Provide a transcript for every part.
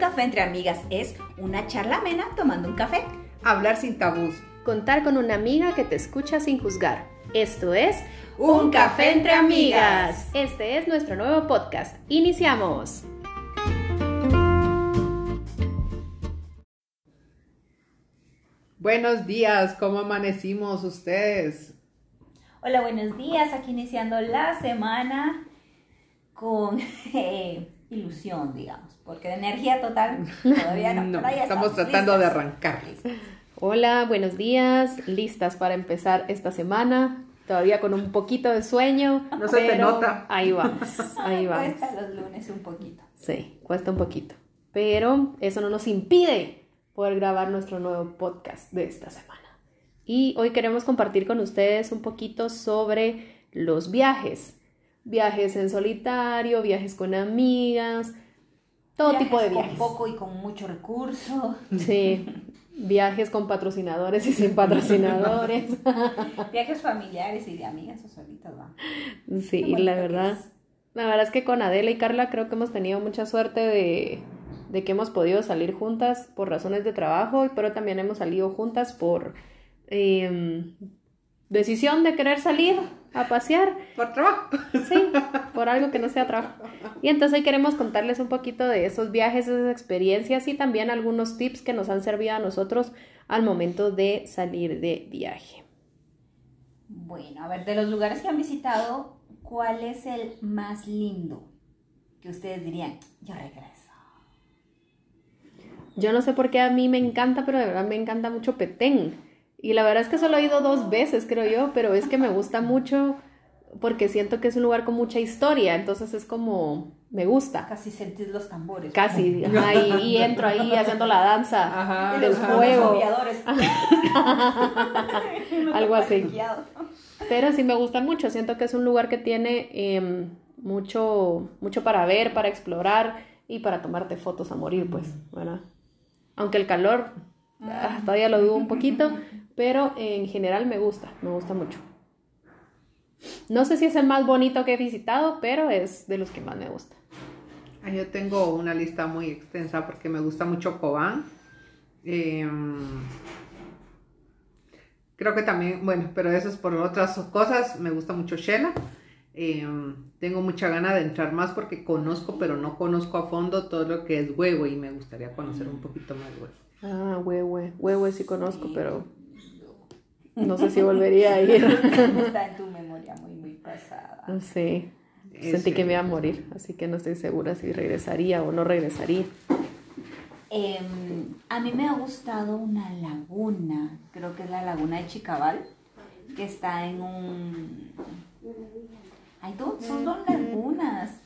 café entre amigas es una charla amena tomando un café. Hablar sin tabús. Contar con una amiga que te escucha sin juzgar. Esto es Un café entre amigas. Este es nuestro nuevo podcast. Iniciamos. Buenos días, ¿cómo amanecimos ustedes? Hola, buenos días. Aquí iniciando la semana con eh, ilusión, digamos, porque de energía total todavía no. No, ya estamos tratando de arrancar. Listas. Hola, buenos días. Listas para empezar esta semana. Todavía con un poquito de sueño. No se te pero nota. Ahí vamos, ahí vamos. Cuesta los lunes un poquito. Sí, cuesta un poquito. Pero eso no nos impide poder grabar nuestro nuevo podcast de esta semana. Y hoy queremos compartir con ustedes un poquito sobre los viajes. Viajes en solitario, viajes con amigas, todo Viajes tipo de con viajes. poco y con mucho recurso. Sí, viajes con patrocinadores y sin patrocinadores. Viajes familiares y de amigas o solitas, va. Sí, la verdad, la verdad es que con Adela y Carla creo que hemos tenido mucha suerte de, de que hemos podido salir juntas por razones de trabajo, pero también hemos salido juntas por em, decisión de querer salir a pasear, Por trabajo. sí, por algo que no sea trabajo. Y entonces hoy queremos contarles un poquito de esos viajes, esas experiencias y también algunos tips que nos han servido a nosotros al momento de salir de viaje. Bueno, a ver, de los lugares que han visitado, ¿cuál es el más lindo? Que ustedes dirían, yo regreso. Yo no sé por qué a mí me encanta, pero de verdad me encanta mucho Petén. Y la verdad es que solo he ido dos veces, creo yo, pero es que me gusta mucho porque siento que es un lugar con mucha historia, entonces es como, me gusta. Casi sentís los tambores. Casi, ajá, y, y entro ahí haciendo la danza Ajá, Y del los ajá. fuego, aviadores. algo así. Pero sí me gusta mucho, siento que es un lugar que tiene em, mucho, mucho para ver, para explorar y para tomarte fotos a morir, pues, ¿verdad? Aunque el calor ah, todavía lo dudo un poquito, pero en general me gusta, me gusta mucho. No sé si es el más bonito que he visitado, pero es de los que más me gusta. Yo tengo una lista muy extensa porque me gusta mucho Cobán. Em, creo que también, bueno, pero eso es por otras cosas. Me gusta mucho Shela. Em, tengo mucha gana de entrar más porque conozco, pero no conozco a fondo todo lo que es huevo y me gustaría conocer un poquito más huevo. Ah, huehue, huehue sí conozco, pero no sé si volvería a ir. Está en tu memoria muy, muy pasada. Sí, Es, sentí que me iba a eh, morir, así que no estoy segura si regresaría o no regresaría. Em, a mí me ha gustado una laguna, creo que es la laguna de Chicabal, que está en un... Hay dos, son dos lagunas.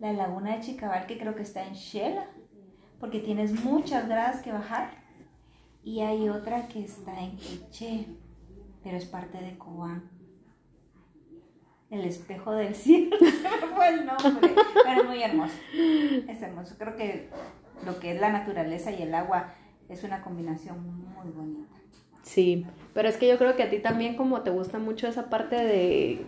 La laguna de Chicabal que creo que está en Shela, porque tienes muchas gradas que bajar. Y hay otra que está en Quiché, pero es parte de Cobán. El espejo del cielo, fue el nombre, pero es muy hermoso. Es hermoso. Creo que lo que es la naturaleza y el agua es una combinación muy bonita. Sí, pero es que yo creo que a ti también como te gusta mucho esa parte de,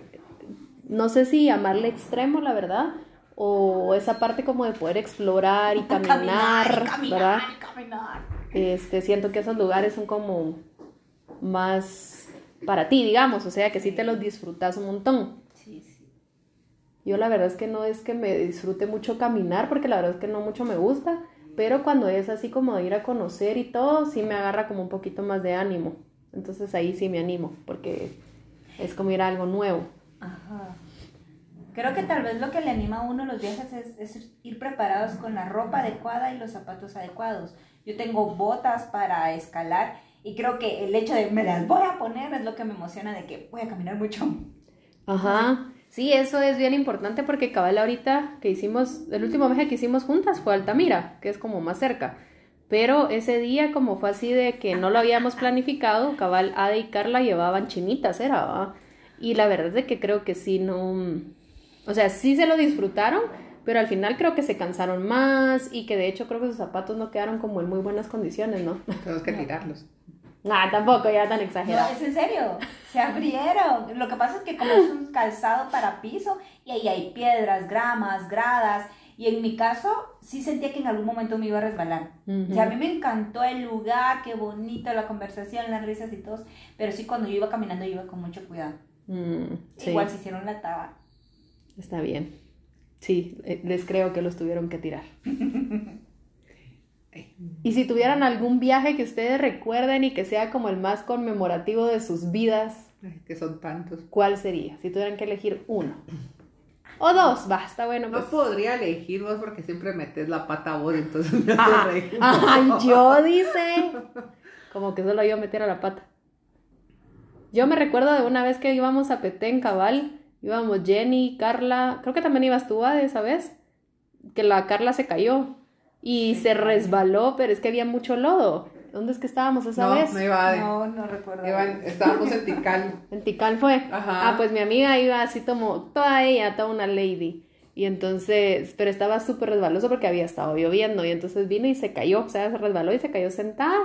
no sé si llamarle extremo, la verdad, o esa parte como de poder explorar y caminar, y caminar, ¿verdad? y caminar. Este, siento que esos lugares son como más para ti, digamos, o sea, que sí te los disfrutas un montón. Sí, sí. Yo la verdad es que no es que me disfrute mucho caminar, porque la verdad es que no mucho me gusta, pero cuando es así como de ir a conocer y todo, sí me agarra como un poquito más de ánimo. Entonces ahí sí me animo, porque es como ir a algo nuevo. Ajá. Creo que tal vez lo que le anima a uno los viajes es, es ir preparados con la ropa adecuada y los zapatos adecuados. Yo tengo botas para escalar y creo que el hecho de me las voy a poner es lo que me emociona de que voy a caminar mucho. Ajá. Sí, eso es bien importante porque cabal ahorita que hicimos, el último viaje que hicimos juntas fue a Altamira, que es como más cerca. Pero ese día, como fue así de que no lo habíamos planificado, cabal Ade y Carla llevaban chinitas, era, ¿va? Y la verdad es que creo que sí, no. O sea, sí se lo disfrutaron, pero al final creo que se cansaron más y que de hecho creo que sus zapatos no quedaron como en muy buenas condiciones, ¿no? Tenemos que tirarlos. Nah, tampoco, ya tan No, exagerado. es en serio, se abrieron. Lo que pasa es que como es un calzado para piso y ahí hay piedras, gramas, gradas Y en mi caso, sí sentía que en algún momento me iba a resbalar. O sea, a mí me encantó el lugar, qué bonito la conversación, las risas y todo. Pero sí, cuando yo iba caminando, yo iba con mucho cuidado. Mm, sí, Igual se hicieron la taba. está bien. Sí, eh, les creo que los tuvieron que tirar. Y si tuvieran algún viaje que ustedes recuerden y que sea como el más conmemorativo de sus vidas, Ay, que son tantos. ¿cuál sería? Si tuvieran que elegir uno. O dos, basta, bueno, No pues. podría elegir vos porque siempre metes la pata vos, entonces me Ah, hace. Ay, yo dice. Como que solo iba a meter a la pata. Yo me recuerdo de una vez que íbamos a Petén Cabal, íbamos Jenny, Carla, creo que también ibas tú de esa vez, que la Carla se cayó y se resbaló, pero es que había mucho lodo. ¿Dónde es que estábamos esa No, vez? no iba de. No, no recuerdo. Iban- estábamos en Tikal. En Tikal fue. Ajá. Ah, pues mi amiga iba así como toda ella, toda una lady. Y entonces, pero estaba súper resbaloso porque había estado lloviendo. Y entonces vino y se cayó, o sea, se resbaló y se cayó sentada.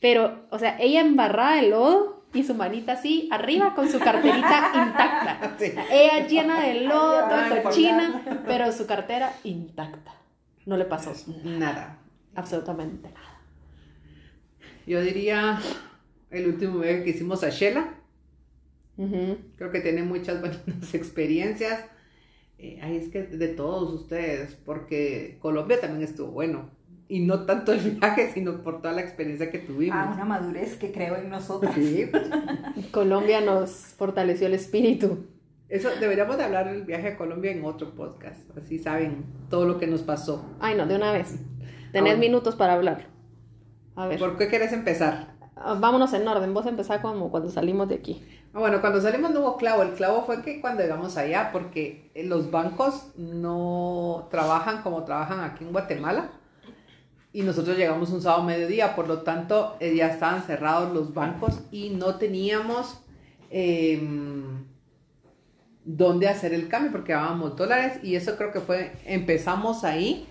Pero, o sea, ella embarrada de lodo y su manita así arriba con su carterita intacta. Sí. Ella llena de lodo, cochina, pero su cartera intacta. No le pasó Nada. absolutamente nada. Yo diría el último viaje que hicimos a Shela. Creo que tiene muchas buenas experiencias. Eh, ay, es que de todos ustedes, porque Colombia también estuvo bueno. Y no tanto el viaje, sino por toda la experiencia que tuvimos. Ah, una madurez que creo en nosotros. Sí. Colombia nos fortaleció el espíritu. Eso deberíamos de hablar del viaje a Colombia en otro podcast. Así saben todo lo que nos pasó. Ay, no, de una vez. Tenés minutos para hablar. A ver, ¿Por qué querés empezar? ah, vámonos en orden. Vos empezá como cuando salimos de aquí. Ah, bueno, cuando salimos no hubo clavo. El clavo fue que cuando llegamos allá, porque los bancos no trabajan como trabajan aquí en Guatemala. Y nosotros llegamos un sábado mediodía, por lo tanto eh, ya estaban cerrados los bancos y no teníamos em, dónde hacer el cambio porque dábamos dólares y eso creo que fue, empezamos ahí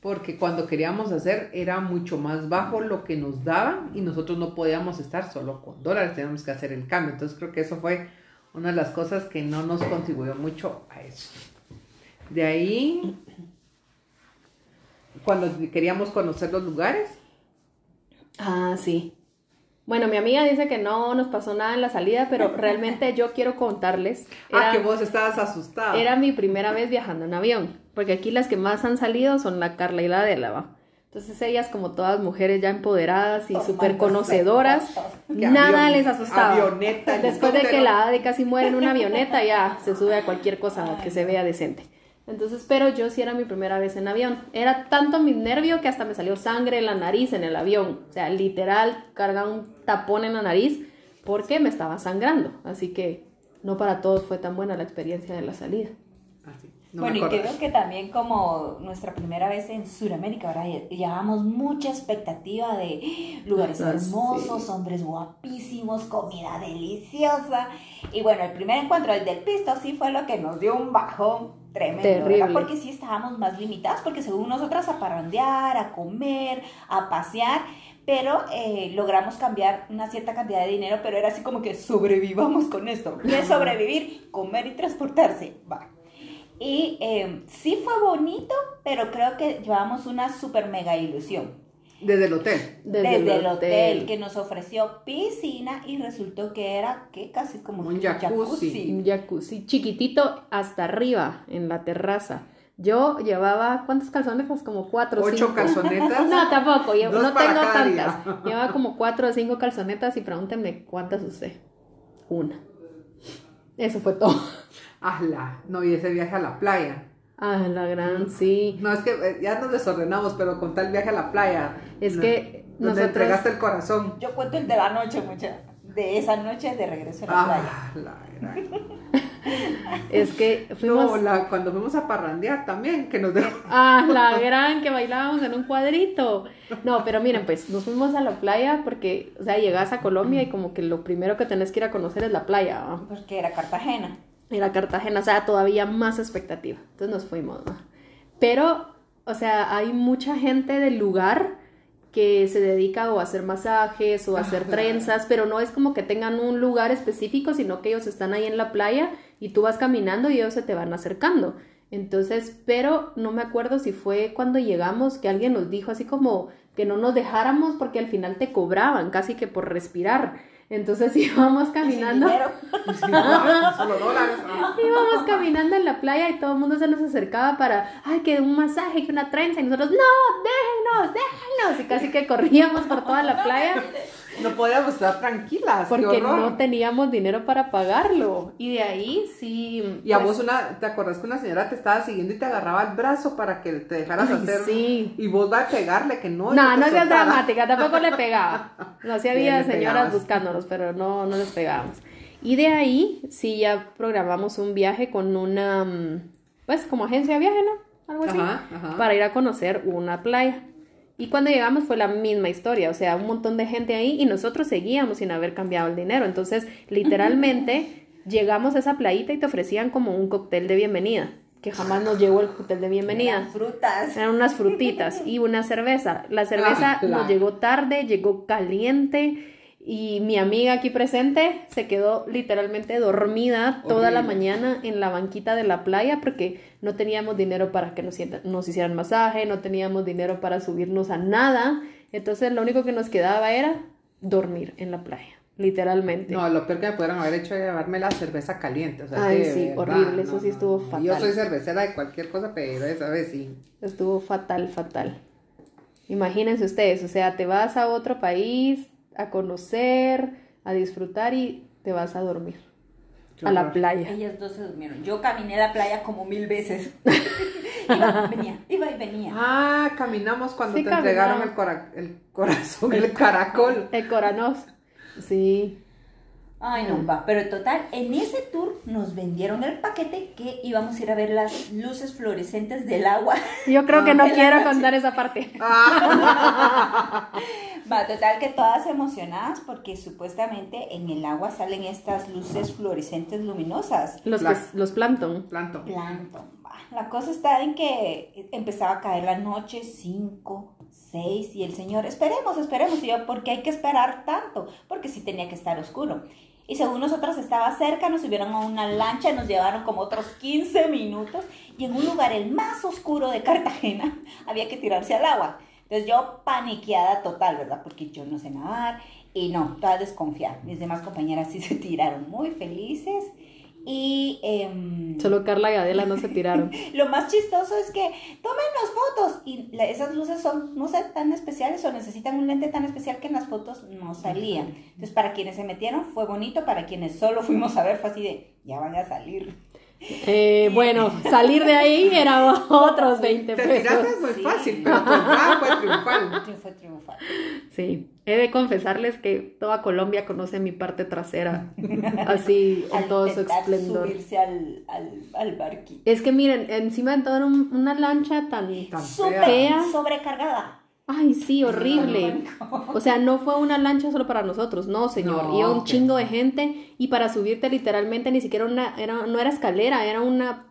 porque cuando queríamos hacer era mucho más bajo lo que nos daban y nosotros no podíamos estar solo con dólares, teníamos que hacer el cambio. Entonces creo que eso fue una de las cosas que no nos contribuyó mucho a eso. De ahí, cuando queríamos conocer los lugares, Ah, sí. Bueno, mi amiga dice que no nos pasó nada en la salida, pero realmente yo quiero contarles. ah, Era, que vos estabas asustada. era mi primera vez viajando en avión, porque aquí las que más han salido son la Carla y la Adela. Entonces ellas, como todas mujeres ya empoderadas y súper conocedoras, nada avión- les asustaba. avioneta, Después de que la Ade casi muere en una avioneta, ya se sube a cualquier cosa que se vea decente. Entonces, pero yo sí era mi primera vez en avión. Era tanto mi nervio que hasta me salió sangre en la nariz en el avión. O sea, literal, carga un tapón en la nariz porque me estaba sangrando. Así que no para todos fue tan buena la experiencia de la salida. Ah, no bueno, y creo que también como nuestra primera vez en Sudamérica, ¿verdad? Lle- Llevábamos mucha expectativa de lugares hermosos, sí. hombres guapísimos, comida deliciosa. Y bueno, el primer encuentro, el del pisto, sí fue lo que nos dio un bajón tremendo, Terrible. ¿verdad? Porque sí estábamos más limitadas, porque según nosotras a parrandear, a comer, a pasear, pero eh, logramos cambiar una cierta cantidad de dinero, pero era así como que sobrevivamos con esto. ¿Qué es sobrevivir? Comer y transportarse. Va. Y eh, sí fue bonito, pero creo que llevamos una super mega ilusión. Desde el hotel. Desde, el hotel. que nos ofreció piscina y resultó que era que casi como Un jacuzzi. Un jacuzzi chiquitito hasta arriba en la terraza. Yo llevaba, ¿cuántas calzonetas? Como cuatro o Ocho cinco. calzonetas. No, tampoco, yo Dos no para tengo tantas. día. Llevaba como cuatro o cinco calzonetas y pregúntenme cuántas usé. Una. Eso fue todo. Ajla. No, y ese viaje a la playa. Ah, la gran, sí. No, es que eh, ya nos desordenamos, pero con tal viaje a la playa. Es no, que Donde nosotros- entregaste el corazón. Yo cuento el de la noche, mucha. De esa noche de regreso a la playa. Ah, la gran. Es que fuimos... No, la- cuando fuimos a parrandear también, que nos dejó. Ah, la gran que bailábamos en un cuadrito. No, pero miren, pues nos fuimos a la playa porque, o sea, llegas a Colombia y como que lo primero que tenés que ir a conocer es la playa. Porque era Cartagena. Era Cartagena, o sea, todavía más expectativa. Entonces nos fuimos, ¿va? Pero, o sea, hay mucha gente del lugar que se dedica o a hacer masajes o a hacer trenzas, pero no es como que tengan un lugar específico, sino que ellos están ahí en la playa y tú vas caminando y ellos se te van acercando. Entonces, pero no me acuerdo si fue cuando llegamos que alguien nos dijo así como que no nos dejáramos porque al final te cobraban casi que por respirar. Entonces íbamos caminando. Solo dólares. ¿no? Íbamos caminando en la playa y todo el mundo se nos acercaba para, ay, que un masaje, que una trenza. Y nosotros, no, déjenos, déjenos. Y casi que corríamos por toda la playa No podíamos estar tranquilas. porque no teníamos dinero para pagarlo. Y de ahí sí. Y a pues, vos una, ¿te acordás que una señora te estaba siguiendo y te agarraba el brazo para que te dejaras Ay, hacer? sí. Y vos vas a pegarle que no. No, no seas dramática, tampoco le pegaba. No, sí había Bien, señoras buscándonos, pero no, no les pegábamos. Y de ahí sí ya programamos un viaje con una, mm, pues como agencia de viaje, ¿no? Algo así. Ajá, ajá. Para ir a conocer una playa. Y cuando llegamos fue la misma historia, o sea, un montón de gente ahí y nosotros seguíamos sin haber cambiado el dinero. Entonces, literalmente, llegamos a esa playita y te ofrecían como un cóctel de bienvenida, que jamás nos llegó el cóctel de bienvenida. Eran frutas. Eran unas frutitas y una cerveza. La cerveza Ah, claro. nos llegó tarde, llegó caliente y mi amiga aquí presente se quedó literalmente dormida toda la mañana en la banquita de la playa porque no teníamos dinero para que nos, nos hicieran masaje, no teníamos dinero para subirnos a nada. Entonces lo único que nos quedaba era dormir en la playa, literalmente. No, lo peor que me pudieron haber hecho era llevarme la cerveza caliente. O sea, Ay, sí, horrible, eso sí estuvo Yo fatal. soy cervecera de cualquier cosa, pero esa vez sí. Estuvo fatal, fatal. Imagínense ustedes, o sea, te vas a otro país a conocer, a disfrutar y te vas a dormir Qué a la playa. Ellas dos se durmieron. Yo caminé la playa como mil veces. iba, venía, iba y venía. Ah, caminamos cuando Sí, te entregaron el, cora- el corazón, el caracol. El Coranos. Sí. Ay, no, va. Pero total, en ese tour nos vendieron el paquete que íbamos a ir a ver las luces fluorescentes del agua. Yo creo que no En quiero contar esa parte. Va, total que todas emocionadas porque supuestamente en el agua salen estas luces fluorescentes luminosas. Los, los plancton. Planto. Plancton, va. La cosa está en que empezaba a caer la noche, 5, 6, y el señor, esperemos, esperemos, y yo, ¿por qué hay que esperar tanto? Porque sí tenía que estar oscuro. Y según nosotros estaba cerca, nos subieron a una lancha, nos llevaron como otros 15 minutos, y en un lugar el más oscuro de Cartagena había que tirarse al agua. Entonces yo paniqueada total, ¿verdad? Porque yo no sé nadar, y no, toda desconfiada. Mis demás compañeras sí se tiraron muy felices. Y em, Solo Carla y Adela no se tiraron. lo más chistoso es que tómenos fotos y la- esas luces son, no sé, tan especiales o necesitan un lente tan especial que en las fotos no salían. Entonces, para quienes se metieron fue bonito, para quienes solo fuimos a ver fue así de, ya van a salir. Eh, bueno, salir de ahí era otros 20 Te tiraste pesos. muy Sí. fácil, pero tu entrada fue triunfal. Fue triunfal. Sí, he de confesarles que toda Colombia conoce mi parte trasera, así en todo su esplendor. subirse al, al, al barquito. Es que miren, encima de todo un- una lancha tan... Tan Súper fea. sobrecargada. Ay, sí, horrible. O sea, no fue una lancha solo para nosotros, no, señor. No, Iba un chingo de gente y para subirte literalmente ni siquiera una, era, no era escalera, era una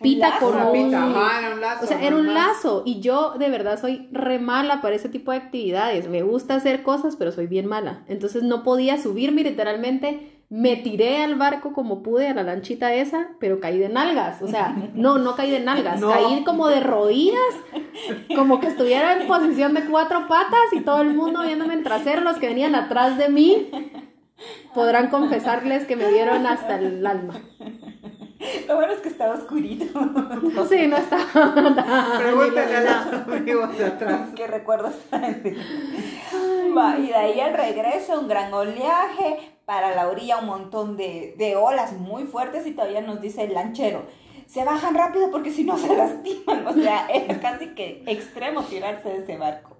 pita con un... pita, ajá, era un lazo. O sea, era un lazo y yo de verdad soy re mala para ese tipo de actividades. Me gusta hacer cosas, pero soy bien mala. Entonces no podía subirme literalmente. Me tiré al barco como pude, a la lanchita esa, pero caí de nalgas. O sea, no, no caí de nalgas, No. caí como de rodillas, como que estuviera en posición de cuatro patas y todo el mundo viéndome el trasero, los que venían atrás de mí. Podrán confesarles que me vieron hasta el alma. Lo bueno es que estaba oscurito. Sí, no estaba Pregúntale a los amigos de atrás. ¿Qué recuerdos y de ahí al regreso, un gran oleaje, para la orilla un montón de, de olas muy fuertes y todavía nos dice el lanchero, se bajan rápido porque si no se lastiman. O sea, era casi que extremo tirarse de ese barco.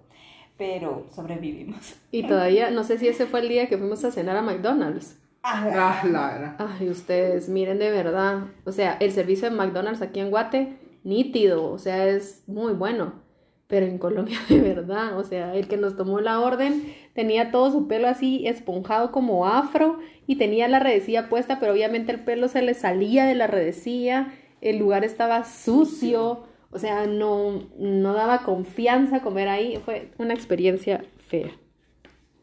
Pero sobrevivimos. Y todavía, no sé si ese fue el día que fuimos a cenar a McDonald's. Ah, Ah, la verdad. Ay, ustedes, miren de verdad. O sea, el servicio de McDonald's aquí en Guate, nítido, o sea, es muy bueno. Pero en Colombia, de verdad, o sea, el que nos tomó la orden tenía todo su pelo así esponjado como afro y tenía la redecilla puesta, pero obviamente el pelo se le salía de la redecilla, el lugar estaba sucio, o sea, no, no daba confianza comer ahí, fue una experiencia fea.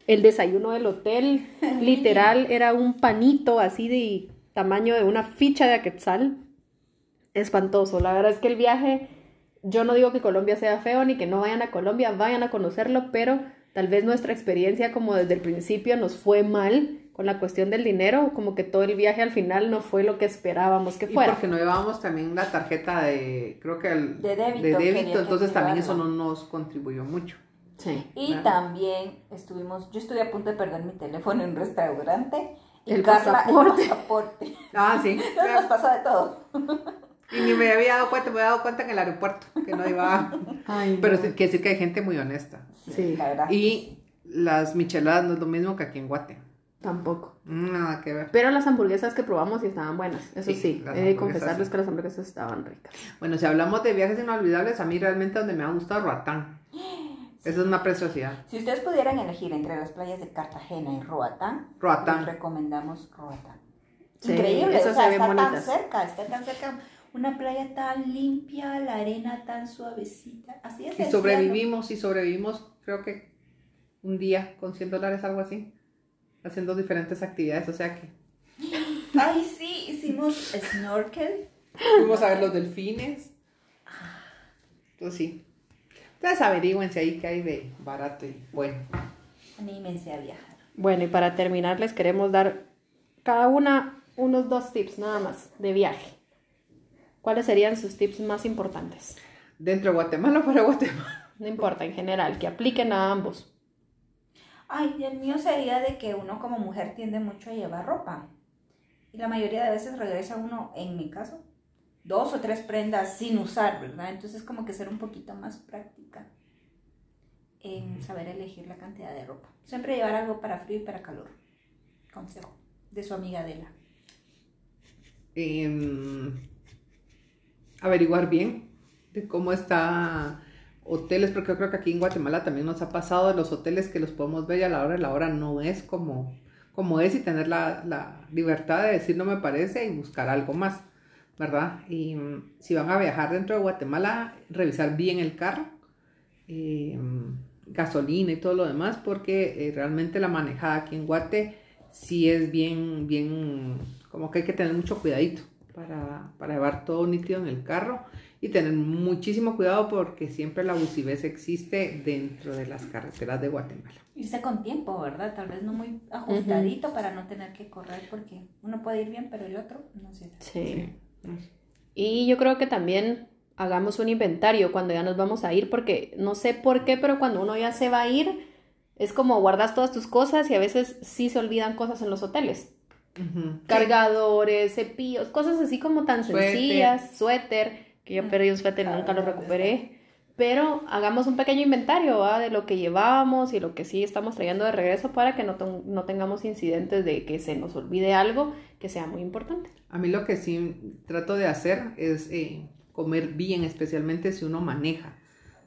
El desayuno del hotel, literal, era un panito así de tamaño de una ficha de aquetzal. espantoso. La verdad es que el viaje, yo no digo que Colombia sea feo ni que no vayan a Colombia, vayan a conocerlo, pero tal vez nuestra experiencia como desde el principio nos fue mal con la cuestión del dinero, como que todo el viaje al final no fue lo que esperábamos que Y fuera. porque no llevábamos también la tarjeta de, creo que el, De débito, de débito entonces también eso no nos contribuyó mucho. Sí. Y Claro. también estuvimos, yo estuve a punto de perder mi teléfono en un restaurante. Y El Carla, pasaporte. El pasaporte. Ah, sí. No nos pasó de todo. Y ni me había dado cuenta, me había dado cuenta en el aeropuerto que no iba. Ay, Pero no. sí, quiere decir que hay gente muy honesta. Sí. La verdad. Y las micheladas no es lo mismo que aquí en Guate. Tampoco. Nada que ver. Pero las hamburguesas que probamos sí estaban buenas, eso Sí, sí. He de confesarles sí. que las hamburguesas estaban ricas. Bueno, si hablamos de viajes inolvidables, a mí realmente donde me ha gustado Roatán. Esa es una preciosidad. Si ustedes pudieran elegir entre las playas de Cartagena y Roatán, Roatán. les recomendamos Roatán. Sí, Increíble, esas o sea, se está tan cerca, está tan cerca. Una playa tan limpia, la arena tan suavecita. Así es. Y sobrevivimos, y sobrevivimos, creo que un día con 100 dólares, algo así. Haciendo diferentes actividades, o sea que. Ay, sí, hicimos snorkel. fuimos a ver los delfines. Entonces sí. Entonces averigüense ahí qué hay de barato y bueno. Anímense a viajar. Bueno, y para terminar les queremos dar cada una unos dos tips nada más de viaje. ¿Cuáles serían sus tips más importantes? ¿Dentro de Guatemala o fuera de Guatemala? No importa, en general, que apliquen a ambos. Ay, y el mío sería de que uno como mujer tiende mucho a llevar ropa. Y la mayoría de veces regresa uno, en mi caso, dos o tres prendas sin usar, ¿verdad? Entonces como que ser un poquito más práctica en saber elegir la cantidad de ropa. Siempre llevar algo para frío y para calor. Consejo de su amiga Adela. Em, averiguar bien de cómo está hoteles, porque yo creo que aquí en Guatemala también nos ha pasado de los hoteles que los podemos ver y a la hora de la hora no es como, como es y tener la, la libertad de decir no me parece y buscar algo más, ¿verdad? Y mm, si van a viajar dentro de Guatemala, revisar bien el carro, em, gasolina y todo lo demás, porque eh, realmente la manejada aquí en Guate sí es bien, bien, como que hay que tener mucho cuidadito para, para llevar todo nítido en el carro y tener muchísimo cuidado porque siempre la abusivez existe dentro de las carreteras de Guatemala. Irse con tiempo, ¿verdad? Tal vez no muy ajustadito para no tener que correr porque uno puede ir bien, pero el otro no sé. Sí. Y yo creo que también hagamos un inventario cuando ya nos vamos a ir, porque no sé por qué, pero cuando uno ya se va a ir, es como guardas todas tus cosas y a veces sí se olvidan cosas en los hoteles. Ujú. Cargadores, cepillos, cosas así como tan Suéter. sencillas, suéter, que yo perdí un suéter y nunca lo recuperé. Pero hagamos un pequeño inventario ¿va? de lo que llevábamos y lo que sí estamos trayendo de regreso para que no, no tengamos incidentes de que se nos olvide algo que sea muy importante. A mí lo que sí trato de hacer es eh, comer bien, especialmente si uno maneja,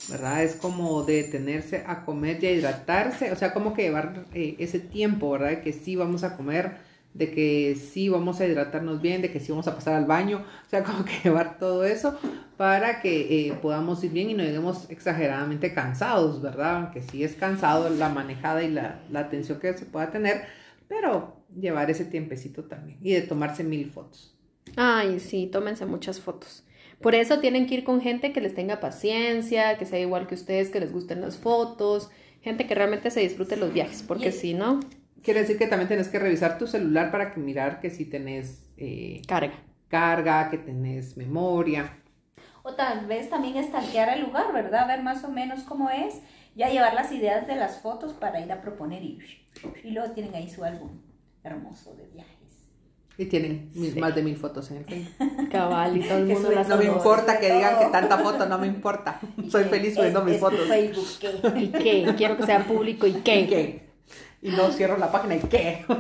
¿verdad? Es como detenerse a comer y a hidratarse, o sea, como que llevar eh, ese tiempo, ¿verdad? Que sí vamos a comer, de que sí vamos a hidratarnos bien, de que sí vamos a pasar al baño, o sea, como que llevar todo eso para que eh, podamos ir bien y no lleguemos exageradamente cansados, ¿verdad? Aunque sí es cansado la manejada y la, la atención que se pueda tener, pero llevar ese tiempecito también y de tomarse mil fotos. Ay, sí, tómense muchas fotos. Por eso tienen que ir con gente que les tenga paciencia, que sea igual que ustedes, que les gusten las fotos, gente que realmente se disfrute los viajes, porque Y- si no, Quiere decir que también tienes que revisar tu celular para que mirar que si tenés eh, carga. carga, que tenés memoria. O tal vez también estalquear el lugar, ¿verdad? Ver más o menos cómo es. Ya llevar las ideas de las fotos para ir a proponer y, y luego tienen ahí su álbum hermoso de viajes. Y tienen mil- Sí. más de mil fotos en el Facebook. Cabal y todo el mundo las No me importa que digan que tanta foto, no me importa. Y Soy feliz subiendo mis fotos. Facebook, ¿qué? ¿Y qué? Quiero que sea público y ¿Y qué. qué? Y no cierro la página, ¿y qué?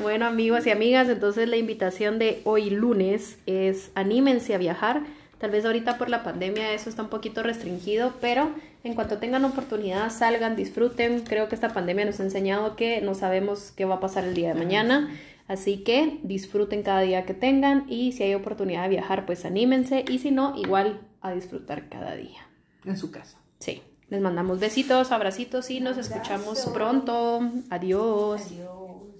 Bueno amigos y amigas, entonces la invitación de hoy lunes es anímense a viajar. Tal vez ahorita por la pandemia eso está un poquito restringido, pero en cuanto tengan oportunidad salgan, disfruten. Creo que esta pandemia nos ha enseñado que no sabemos qué va a pasar el día de mañana. Así que disfruten cada día que tengan y si hay oportunidad de viajar, pues anímense y si no, igual a disfrutar cada día. En su casa. Sí, les mandamos besitos, abracitos y nos escuchamos pronto. Adiós. Adiós.